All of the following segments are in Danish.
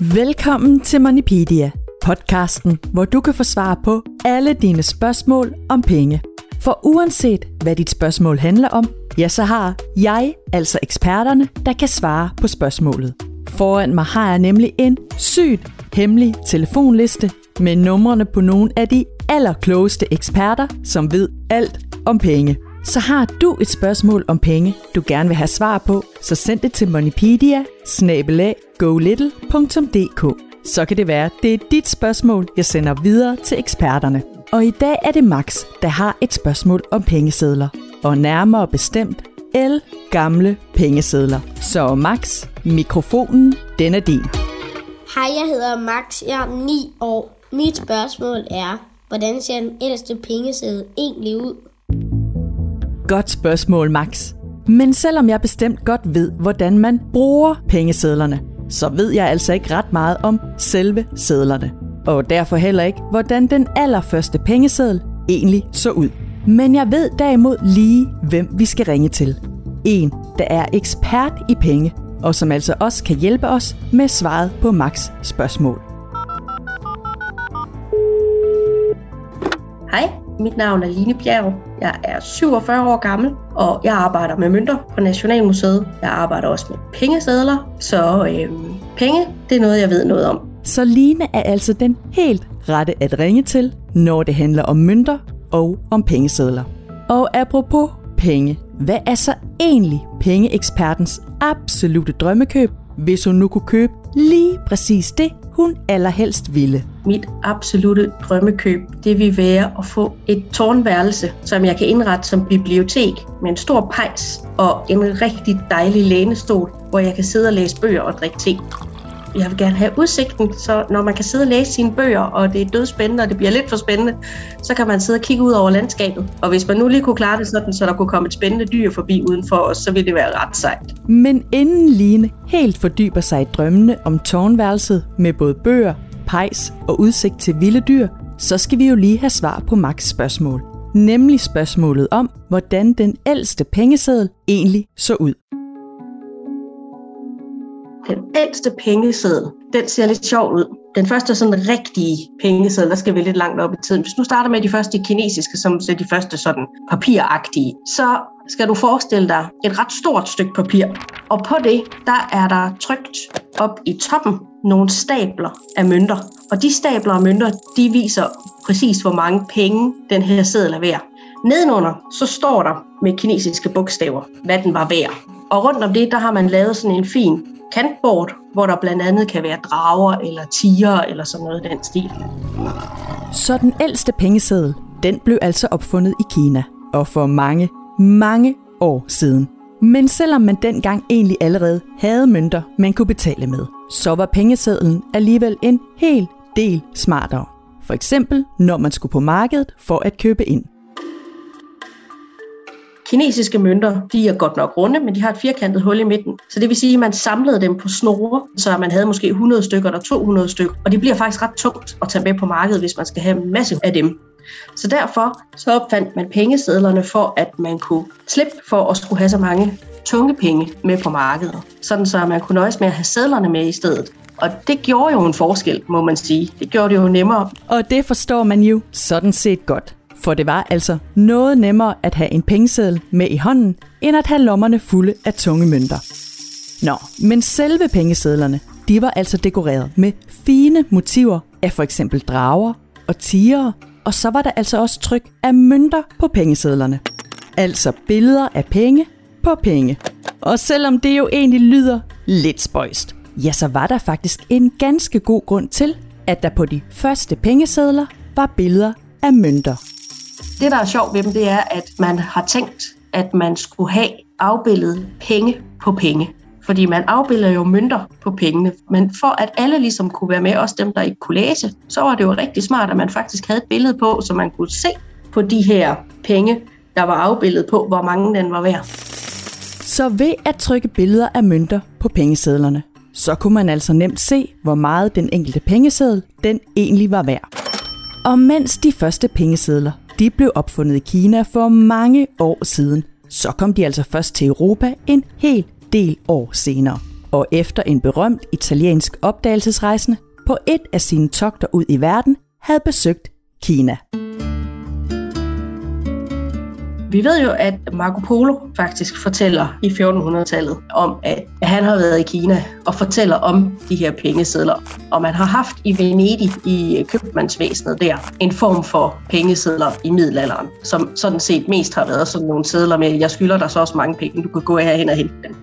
Velkommen til Moneypedia, podcasten, hvor du kan få svar på alle dine spørgsmål om penge. For uanset hvad dit spørgsmål handler om, ja, så har jeg altså eksperterne, der kan svare på spørgsmålet. Foran mig har jeg nemlig en sygt hemmelig telefonliste med numrene på nogle af de allerklogeste eksperter, som ved alt om penge. Så har du et spørgsmål om penge, du gerne vil have svar på, så send det til moneypedia Så kan det være, det er dit spørgsmål, jeg sender videre til eksperterne. Og i dag er det Max, der har et spørgsmål om pengesedler. Og nærmere bestemt el gamle pengesedler. Så Max, mikrofonen, den er din. Hej, jeg hedder Max. Jeg er 9 år. Mit spørgsmål er, hvordan ser den ældste pengeseddel egentlig ud? Godt spørgsmål, Max. Men selvom jeg bestemt godt ved, hvordan man bruger pengesedlerne, så ved jeg altså ikke ret meget om selve sedlerne. Og derfor heller ikke, hvordan den allerførste pengeseddel egentlig så ud. Men jeg ved derimod lige, hvem vi skal ringe til. En, der er ekspert i penge, og som altså også kan hjælpe os med svaret på Max spørgsmål. Hej, mit navn er Line Bjerg. Jeg er 47 år gammel, og jeg arbejder med mønter på Nationalmuseet. Jeg arbejder også med pengesedler, så øh, penge, det er noget, jeg ved noget om. Så Line er altså den helt rette at ringe til, når det handler om mønter og om pengesedler. Og apropos penge, hvad er så egentlig pengeekspertens absolute drømmekøb, hvis hun nu kunne købe lige præcis det, hun allerhelst ville. Mit absolute drømmekøb, det vil være at få et tårnværelse, som jeg kan indrette som bibliotek med en stor pejs og en rigtig dejlig lænestol, hvor jeg kan sidde og læse bøger og drikke te jeg vil gerne have udsigten, så når man kan sidde og læse sine bøger, og det er dødspændende, og det bliver lidt for spændende, så kan man sidde og kigge ud over landskabet. Og hvis man nu lige kunne klare det sådan, så der kunne komme et spændende dyr forbi udenfor os, så ville det være ret sejt. Men inden Line helt fordyber sig i drømmene om tårnværelset med både bøger, pejs og udsigt til vilde dyr, så skal vi jo lige have svar på Max spørgsmål. Nemlig spørgsmålet om, hvordan den ældste pengeseddel egentlig så ud. Den ældste pengeseddel, den ser lidt sjov ud. Den første sådan rigtige pengeseddel, der skal vi lidt langt op i tiden. Hvis du starter med de første kinesiske, som er de første sådan papiragtige, så skal du forestille dig et ret stort stykke papir. Og på det, der er der trygt op i toppen nogle stabler af mønter. Og de stabler af mønter, de viser præcis, hvor mange penge den her seddel er værd. Nedenunder, så står der med kinesiske bogstaver, hvad den var værd. Og rundt om det, der har man lavet sådan en fin kantbord, hvor der blandt andet kan være drager eller tiger eller sådan noget i den stil. Så den ældste pengeseddel, den blev altså opfundet i Kina, og for mange, mange år siden. Men selvom man dengang egentlig allerede havde mønter, man kunne betale med, så var pengesedlen alligevel en hel del smartere. For eksempel når man skulle på markedet for at købe ind. Kinesiske mønter, de er godt nok runde, men de har et firkantet hul i midten. Så det vil sige, at man samlede dem på snore, så man havde måske 100 stykker eller 200 stykker. Og det bliver faktisk ret tungt at tage med på markedet, hvis man skal have en masse af dem. Så derfor så opfandt man pengesedlerne for, at man kunne slippe for at skulle have så mange tunge penge med på markedet. Sådan så man kunne nøjes med at have sedlerne med i stedet. Og det gjorde jo en forskel, må man sige. Det gjorde det jo nemmere. Og det forstår man jo sådan set godt. For det var altså noget nemmere at have en pengeseddel med i hånden, end at have lommerne fulde af tunge mønter. Nå, men selve pengesedlerne, de var altså dekoreret med fine motiver af for eksempel drager og tigere, og så var der altså også tryk af mønter på pengesedlerne. Altså billeder af penge på penge. Og selvom det jo egentlig lyder lidt spøjst, ja, så var der faktisk en ganske god grund til, at der på de første pengesedler var billeder af mønter. Det, der er sjovt ved dem, det er, at man har tænkt, at man skulle have afbildet penge på penge. Fordi man afbilder jo mønter på pengene. Men for at alle ligesom kunne være med, også dem, der ikke kunne læse, så var det jo rigtig smart, at man faktisk havde et billede på, så man kunne se på de her penge, der var afbildet på, hvor mange den var værd. Så ved at trykke billeder af mønter på pengesedlerne, så kunne man altså nemt se, hvor meget den enkelte pengeseddel den egentlig var værd. Og mens de første pengesedler de blev opfundet i Kina for mange år siden, så kom de altså først til Europa en hel del år senere. og efter en berømt italiensk opdagelsesrejsende på et af sine togter ud i verden havde besøgt Kina. Vi ved jo, at Marco Polo faktisk fortæller i 1400-tallet om, at han har været i Kina og fortæller om de her pengesedler. Og man har haft i Venedig, i øh, købmandsvæsenet der, en form for pengesedler i middelalderen, som sådan set mest har været sådan nogle sedler med, jeg skylder dig så også mange penge, du kan gå herhen og hente dem.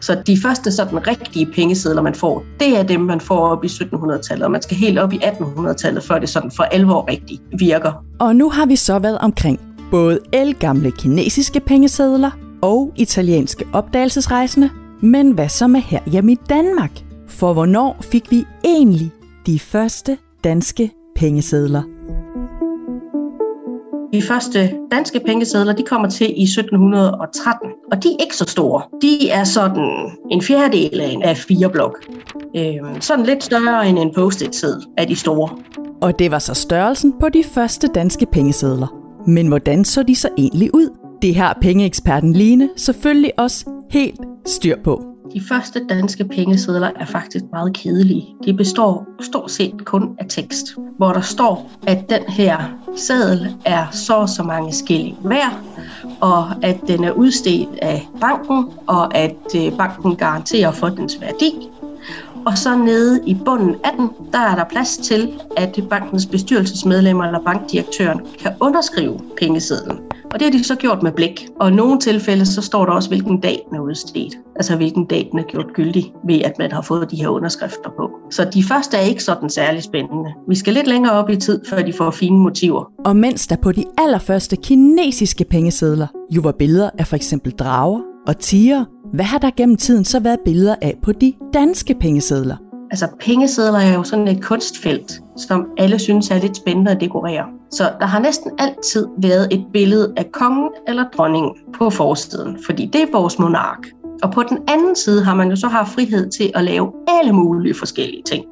Så de første sådan rigtige pengesedler, man får, det er dem, man får op i 1700-tallet, og man skal helt op i 1800-tallet, før det sådan for alvor rigtigt virker. Og nu har vi så været omkring både elgamle kinesiske pengesedler og italienske opdagelsesrejsende. Men hvad så med her hjemme i Danmark? For hvornår fik vi egentlig de første danske pengesedler? De første danske pengesedler, de kommer til i 1713, og de er ikke så store. De er sådan en fjerdedel af en af fire blok. Øhm, sådan lidt større end en post-it-seddel af de store. Og det var så størrelsen på de første danske pengesedler. Men hvordan så de så egentlig ud? Det har pengeeksperten Line selvfølgelig også helt styr på. De første danske pengesedler er faktisk meget kedelige. De består stort set kun af tekst, hvor der står, at den her seddel er så så mange skilling værd, og at den er udstedt af banken, og at øh, banken garanterer for dens værdi, og så nede i bunden af den, der er der plads til, at bankens bestyrelsesmedlemmer eller bankdirektøren kan underskrive pengesedlen. Og det har de så gjort med blik. Og i nogle tilfælde, så står der også, hvilken dag den er udstedt. Altså hvilken dag den er gjort gyldig ved, at man har fået de her underskrifter på. Så de første er ikke sådan særlig spændende. Vi skal lidt længere op i tid, før de får fine motiver. Og mens der på de allerførste kinesiske pengesedler jo var billeder af for eksempel drager og tiger, hvad har der gennem tiden så været billeder af på de danske pengesedler? Altså pengesedler er jo sådan et kunstfelt, som alle synes er lidt spændende at dekorere. Så der har næsten altid været et billede af kongen eller dronningen på forsiden, fordi det er vores monark. Og på den anden side har man jo så haft frihed til at lave alle mulige forskellige ting.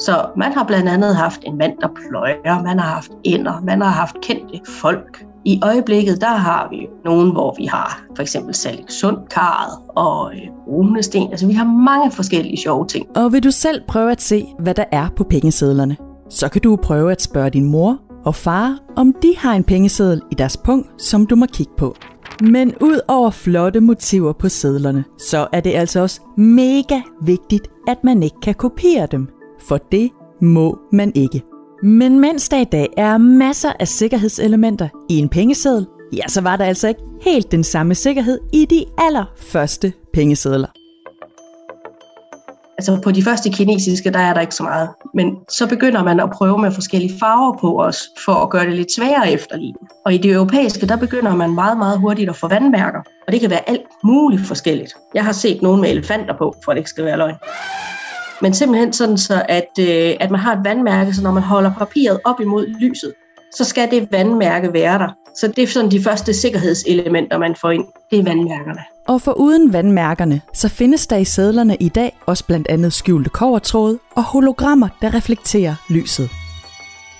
Så man har blandt andet haft en mand, der pløjer, man har haft ender, man har haft kendte folk, i øjeblikket, der har vi nogen, hvor vi har for eksempel Sund karret og øh, runesten. Altså vi har mange forskellige sjove ting. Og vil du selv prøve at se, hvad der er på pengesedlerne, så kan du prøve at spørge din mor og far, om de har en pengeseddel i deres punkt, som du må kigge på. Men ud over flotte motiver på sedlerne, så er det altså også mega vigtigt, at man ikke kan kopiere dem. For det må man ikke. Men mens der i dag er masser af sikkerhedselementer i en pengeseddel, ja, så var der altså ikke helt den samme sikkerhed i de allerførste pengesedler. Altså på de første kinesiske, der er der ikke så meget. Men så begynder man at prøve med forskellige farver på os, for at gøre det lidt sværere efterligne. Og i det europæiske, der begynder man meget, meget hurtigt at få vandmærker. Og det kan være alt muligt forskelligt. Jeg har set nogen med elefanter på, for at det ikke skal være løgn. Men simpelthen sådan så, at, øh, at man har et vandmærke, så når man holder papiret op imod lyset, så skal det vandmærke være der. Så det er sådan de første sikkerhedselementer, man får ind. Det er vandmærkerne. Og for uden vandmærkerne, så findes der i sædlerne i dag også blandt andet skjulte kovertråd og hologrammer, der reflekterer lyset.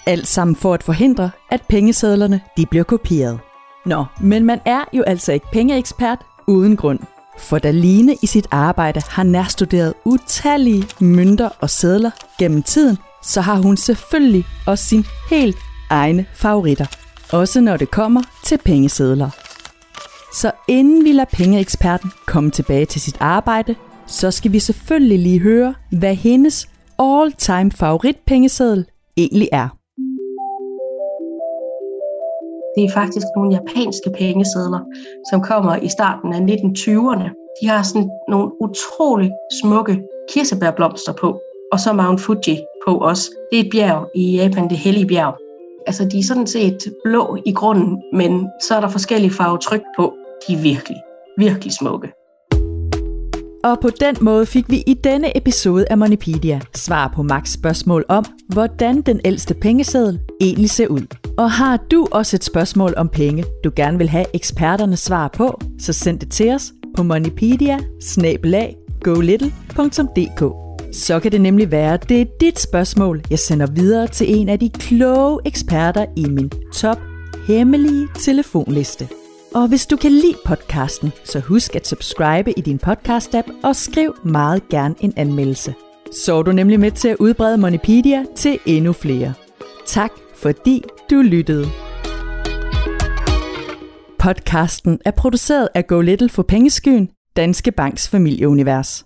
Alt sammen for at forhindre, at pengesedlerne de bliver kopieret. Nå, men man er jo altså ikke pengeekspert uden grund. For da Line i sit arbejde har nærstuderet utallige mønter og sædler gennem tiden, så har hun selvfølgelig også sin helt egne favoritter. Også når det kommer til pengesedler. Så inden vi lader pengeeksperten komme tilbage til sit arbejde, så skal vi selvfølgelig lige høre, hvad hendes all-time favoritpengeseddel egentlig er. Det er faktisk nogle japanske pengesedler, som kommer i starten af 1920'erne. De har sådan nogle utrolig smukke kirsebærblomster på, og så Mount Fuji på også. Det er et bjerg i Japan, det hellige bjerg. Altså, de er sådan set blå i grunden, men så er der forskellige farvetryk på. De er virkelig, virkelig smukke. Og på den måde fik vi i denne episode af Monipedia svar på Max spørgsmål om, hvordan den ældste pengeseddel egentlig ser ud. Og har du også et spørgsmål om penge, du gerne vil have eksperternes svar på, så send det til os på moneypedia Så kan det nemlig være, at det er dit spørgsmål, jeg sender videre til en af de kloge eksperter i min top hemmelige telefonliste. Og hvis du kan lide podcasten, så husk at subscribe i din podcast-app og skriv meget gerne en anmeldelse. Så er du nemlig med til at udbrede Monipedia til endnu flere. Tak fordi du lyttede. Podcasten er produceret af Go Little for Pengeskyen, Danske Banks familieunivers.